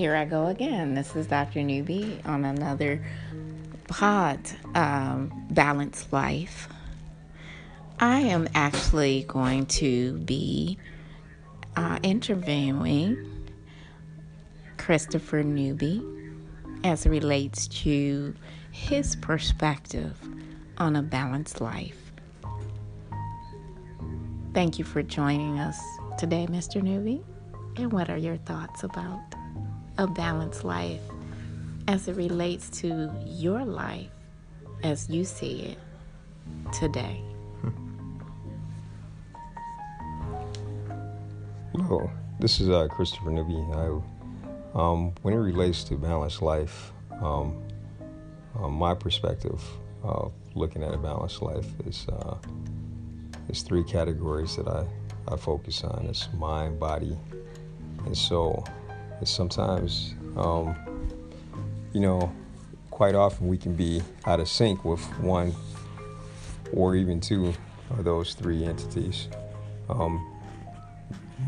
here I go again. This is Dr. Newby on another pod, um, Balanced Life. I am actually going to be uh, interviewing Christopher Newby as it relates to his perspective on a balanced life. Thank you for joining us today, Mr. Newby. And what are your thoughts about a balanced life as it relates to your life as you see it today? Hello, this is uh, Christopher Newby. I, um, when it relates to balanced life, um, um, my perspective of looking at a balanced life is uh, is three categories that I, I focus on. It's mind, body, and soul. And sometimes, um, you know, quite often we can be out of sync with one or even two of those three entities. Um,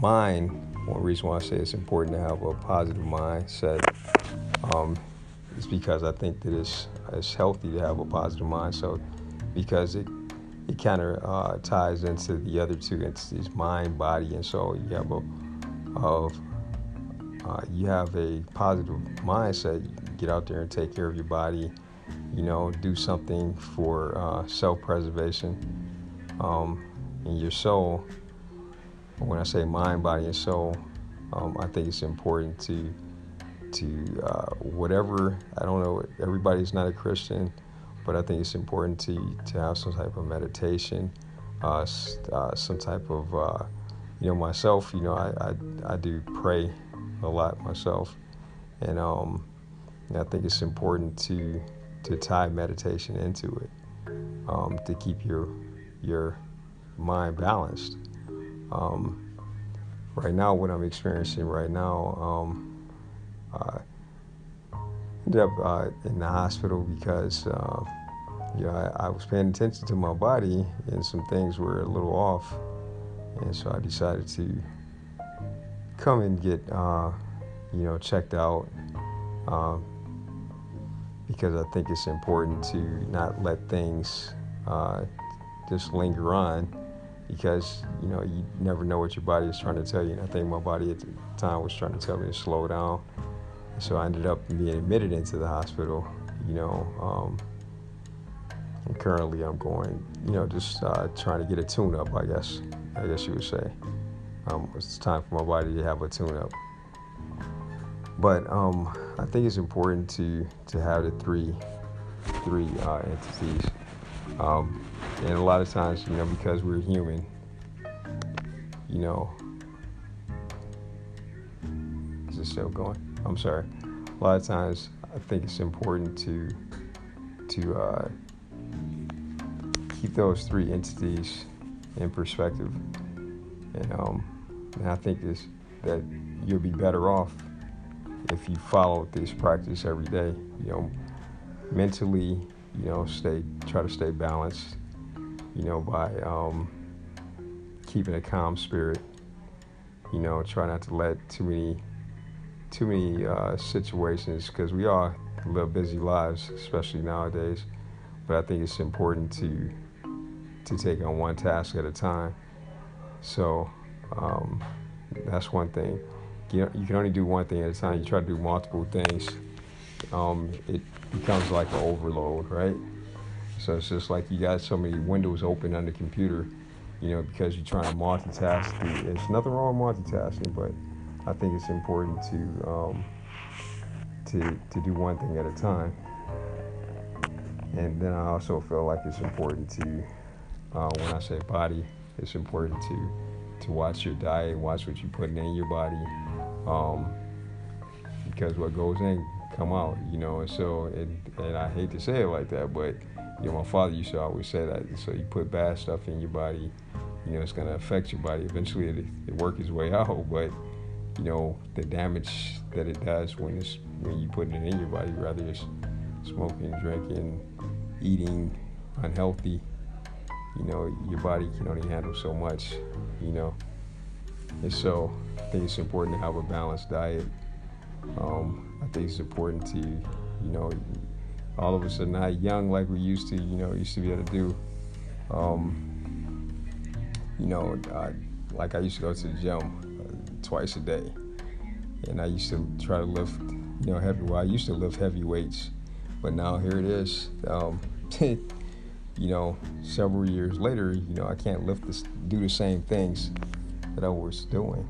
mind, one reason why I say it's important to have a positive mindset um, is because I think that it's, it's healthy to have a positive mind. So, because it it kind of uh, ties into the other two entities, mind, body, and soul. You have a of uh, you have a positive mindset. Get out there and take care of your body. You know, do something for uh, self-preservation um, in your soul. When I say mind, body, and soul, um, I think it's important to to uh, whatever. I don't know. Everybody's not a Christian, but I think it's important to to have some type of meditation, uh, uh, some type of uh, you know myself. You know, I, I I do pray a lot myself, and um, I think it's important to to tie meditation into it um, to keep your your mind balanced. Um, right now, what I'm experiencing right now, um, uh, ended up uh, in the hospital because uh, you know I, I, was paying attention to my body and some things were a little off, and so I decided to come and get uh, you know checked out um, because I think it's important to not let things uh, just linger on because you know you never know what your body is trying to tell you. And I think my body at the time was trying to tell me to slow down. So I ended up being admitted into the hospital. You know, um, and currently I'm going, you know, just uh, trying to get a tune-up. I guess, I guess you would say. Um, it's time for my body to have a tune-up. But um, I think it's important to to have the three three uh, entities. Um, and a lot of times, you know, because we're human, you know, is it still going? I'm sorry. A lot of times, I think it's important to to uh, keep those three entities in perspective, and um, and I think this that you'll be better off if you follow this practice every day. You know, mentally, you know, stay try to stay balanced. You know, by um, keeping a calm spirit. You know, try not to let too many too many uh, situations because we all live busy lives, especially nowadays. But I think it's important to to take on one task at a time. So um, that's one thing. You, you can only do one thing at a time. You try to do multiple things, um, it becomes like an overload, right? So it's just like you got so many windows open on the computer, you know, because you're trying to multitask. There's nothing wrong with multitasking, but I think it's important to um, to to do one thing at a time. And then I also feel like it's important to, uh, when I say body, it's important to to watch your diet, watch what you're putting in your body, um, because what goes in come out, you know. And so, and, and I hate to say it like that, but you know, my father used to always say that. So you put bad stuff in your body, you know, it's gonna affect your body. Eventually, it, it work its way out, but you know, the damage that it does when it's when you put it in your body, rather it's smoking, drinking, eating unhealthy. You know, your body can only handle so much. You know, and so I think it's important to have a balanced diet Um, I think it's important to, you know, all of us are not young like we used to, you know, used to be able to do. Um, you know, like I used to go to the gym uh, twice a day, and I used to try to lift, you know, heavy. Well, I used to lift heavy weights, but now here it is. Um, you know, several years later, you know, I can't lift this, do the same things that I was doing,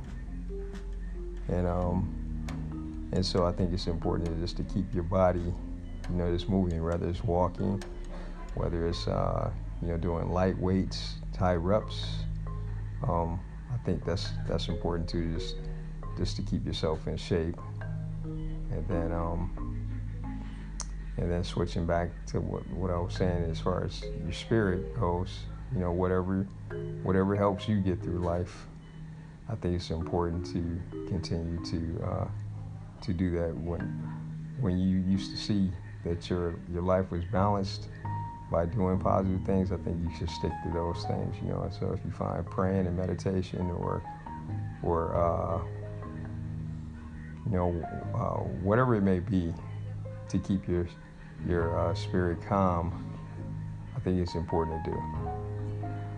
and um, and so I think it's important just to keep your body, you know, just moving, whether it's walking, whether it's uh, you know doing light weights, tie reps. Um, I think that's that's important too, just just to keep yourself in shape, and then um, and then switching back to what what I was saying as far as your spirit goes, you know, whatever whatever helps you get through life. I think it's important to continue to uh, to do that when when you used to see that your your life was balanced by doing positive things, I think you should stick to those things. You know, so if you find praying and meditation, or or uh, you know uh, whatever it may be, to keep your your uh, spirit calm, I think it's important to do.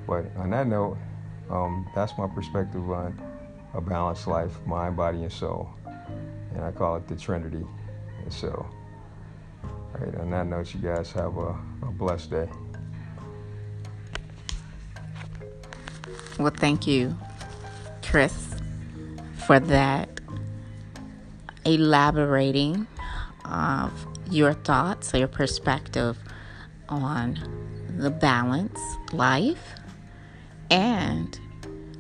But on that note, um, that's my perspective on a balanced life, mind, body, and soul and I call it the Trinity. And so, right on that note, you guys have a, a blessed day. Well, thank you, Chris, for that elaborating of your thoughts, your perspective on the balance life. And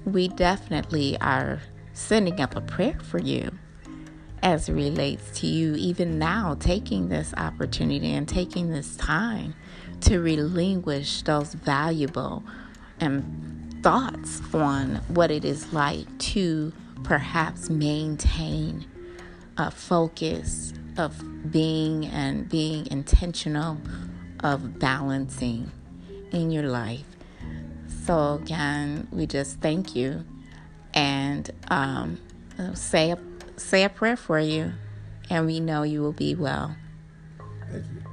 we definitely are sending up a prayer for you as it relates to you, even now, taking this opportunity and taking this time to relinquish those valuable and thoughts on what it is like to perhaps maintain a focus of being and being intentional of balancing in your life. So, again, we just thank you and um, say a say a prayer for you, and we know you will be well. Thank you.